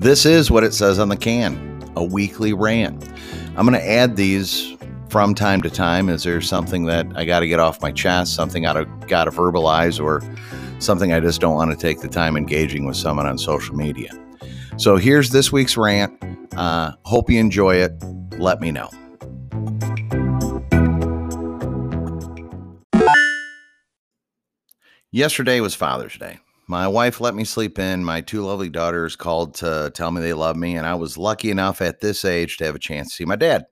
This is what it says on the can a weekly rant. I'm going to add these from time to time. Is there something that I got to get off my chest, something I got to verbalize, or something I just don't want to take the time engaging with someone on social media? So here's this week's rant. Uh, hope you enjoy it. Let me know. Yesterday was Father's Day. My wife let me sleep in. My two lovely daughters called to tell me they love me, and I was lucky enough at this age to have a chance to see my dad.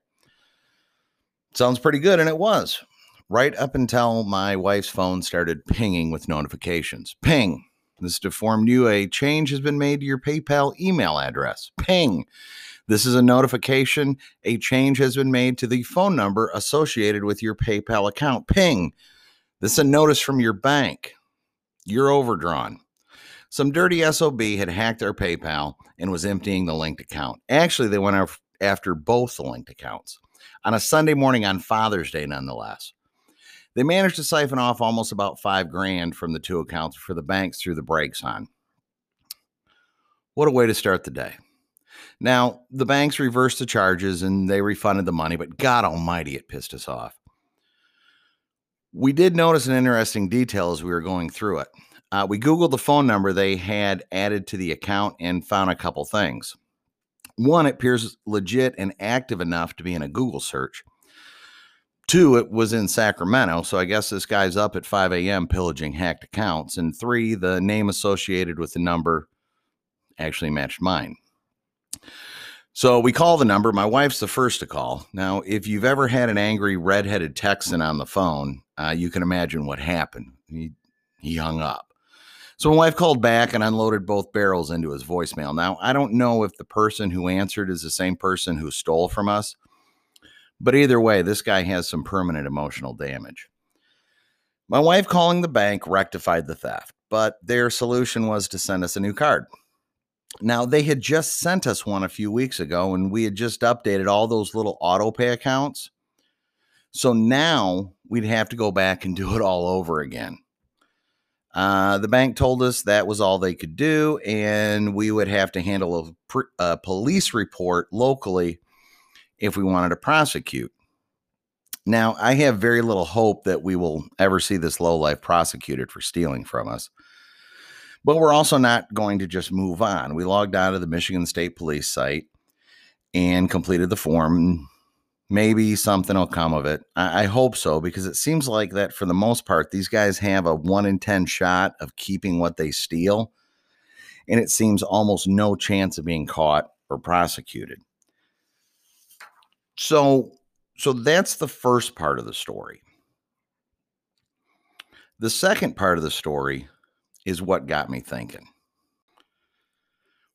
Sounds pretty good, and it was. Right up until my wife's phone started pinging with notifications. Ping. This inform you a change has been made to your PayPal email address. Ping. This is a notification. A change has been made to the phone number associated with your PayPal account. Ping. This is a notice from your bank. You're overdrawn. Some dirty SOB had hacked our PayPal and was emptying the linked account. Actually, they went after both the linked accounts on a Sunday morning on Father's Day, nonetheless. They managed to siphon off almost about five grand from the two accounts for the banks threw the brakes on. What a way to start the day. Now, the banks reversed the charges and they refunded the money, but God almighty, it pissed us off. We did notice an interesting detail as we were going through it. Uh, we Googled the phone number they had added to the account and found a couple things. One, it appears legit and active enough to be in a Google search. Two, it was in Sacramento, so I guess this guy's up at 5 a.m. pillaging hacked accounts. And three, the name associated with the number actually matched mine. So we call the number. My wife's the first to call. Now, if you've ever had an angry redheaded Texan on the phone, uh, you can imagine what happened. He, he hung up. So my wife called back and unloaded both barrels into his voicemail. Now, I don't know if the person who answered is the same person who stole from us, but either way, this guy has some permanent emotional damage. My wife calling the bank rectified the theft, but their solution was to send us a new card. Now, they had just sent us one a few weeks ago, and we had just updated all those little auto pay accounts. So now we'd have to go back and do it all over again. Uh, the bank told us that was all they could do, and we would have to handle a, a police report locally if we wanted to prosecute. Now, I have very little hope that we will ever see this lowlife prosecuted for stealing from us. But we're also not going to just move on. We logged on to the Michigan State Police site and completed the form maybe something will come of it. I, I, hope so because it seems like that for the most part, these guys have a one in 10 shot of keeping what they steal. And it seems almost no chance of being caught or prosecuted. So, so that's the first part of the story. The second part of the story is what got me thinking.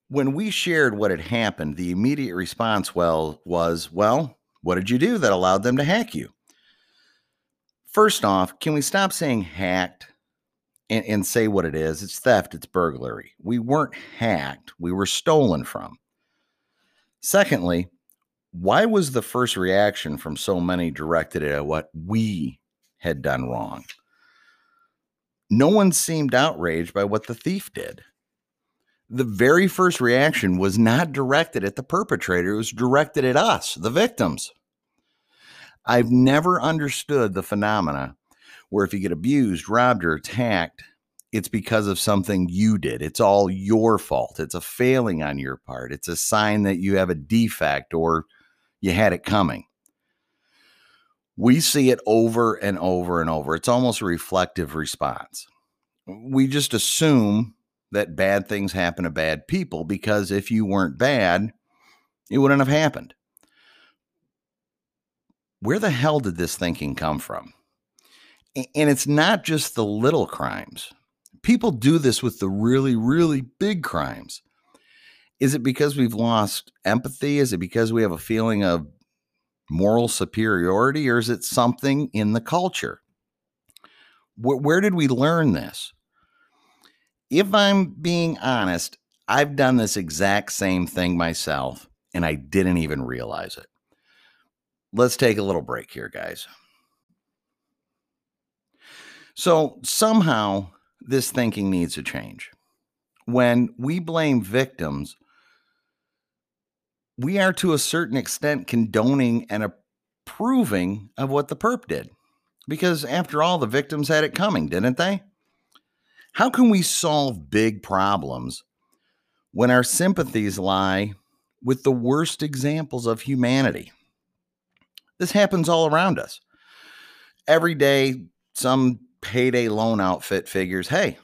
When we shared what had happened, the immediate response well was, well, what did you do that allowed them to hack you? First off, can we stop saying hacked and, and, say what it is? It's theft, it's burglary. We weren't hacked, we were stolen from. Secondly, why was the first reaction from so many directed at what we had done wrong? No one seemed outraged by what the thief did the very first reaction was not directed at the perpetrator, it was directed at us, the victims. I've never understood the phenomena where if you get abused, robbed, or attacked, it's because of something you did. It's all your fault. It's a failing on your part. It's a sign that you have a defect or you had it coming. We see it over and over and over. It's almost a reflective response. We just assume that bad things happen to bad people because if you weren't bad, it wouldn't have happened. Where the hell did this thinking come from? And it's not just the little crimes. People do this with the really, really big crimes. Is it because we've lost empathy? Is it because we have a feeling of moral superiority? Or is it something in the culture? Where, where did we learn this? If I'm being honest, I've done this exact same thing myself and I didn't even realize it. Let's take a little break here, guys. So, somehow, this thinking needs to change. When we blame victims we are to a certain extent condoning and approving of what the perp did. Because after all, the victims had it coming, didn't they? How can we solve big problems when our sympathies lie with the worst examples of humanity? This happens all around us. Every day, some payday loan outfit figures, hey,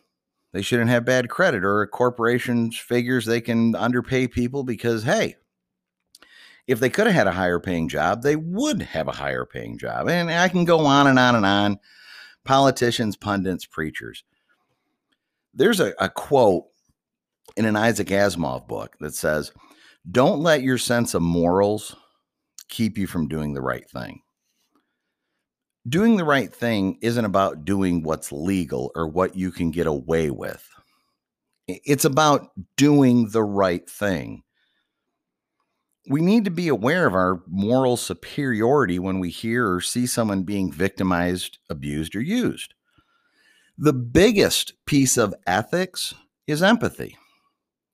they shouldn't have bad credit, or a corporation figures they can underpay people because, hey, if they could have had a higher paying job, they would have a higher paying job. And I can go on and on and on. Politicians, pundits, preachers. There's a, a quote in an Isaac Asimov book that says, Don't let your sense of morals keep you from doing the right thing. Doing the right thing isn't about doing what's legal or what you can get away with. It's about doing the right thing we need to be aware of our moral superiority when we hear or see someone being victimized, abused, or used. The biggest piece of ethics is empathy.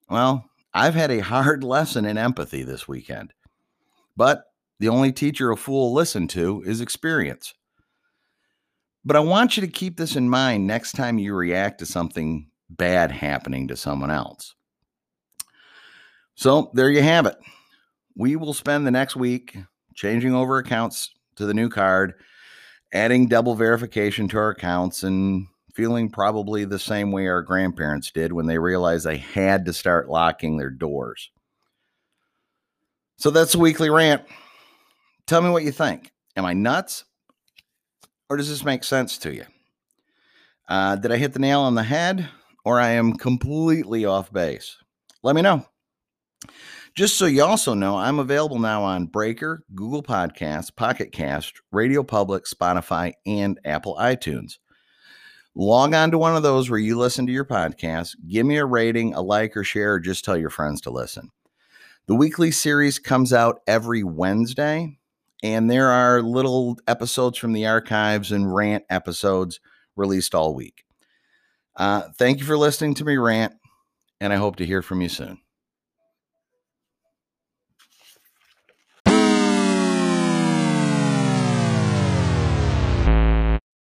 Well, I've had a hard lesson in empathy this weekend, but the only teacher a fool will listen to is experience. But I want you to keep this in mind next time you react to something bad happening to someone else. So there you have it we will spend the next week changing over accounts to the new card, adding double verification to our accounts, and feeling probably the same way our grandparents did when they realized they had to start locking their doors. So that's a weekly rant. Tell me what you think. Am I nuts? Or does this make sense to you? Uh, did I hit the nail on the head? Or I am completely off base? Let me know. Just so you also know, I'm available now on Breaker, Google Podcasts, Pocket Cast, Radio Public, Spotify, and Apple iTunes. Log on to one of those where you listen to your podcast, give me a rating, a like, or share, or just tell your friends to listen. The weekly series comes out every Wednesday, and there are little episodes from the archives and rant episodes released all week. Uh, thank you for listening to me rant, and I hope to hear from you soon.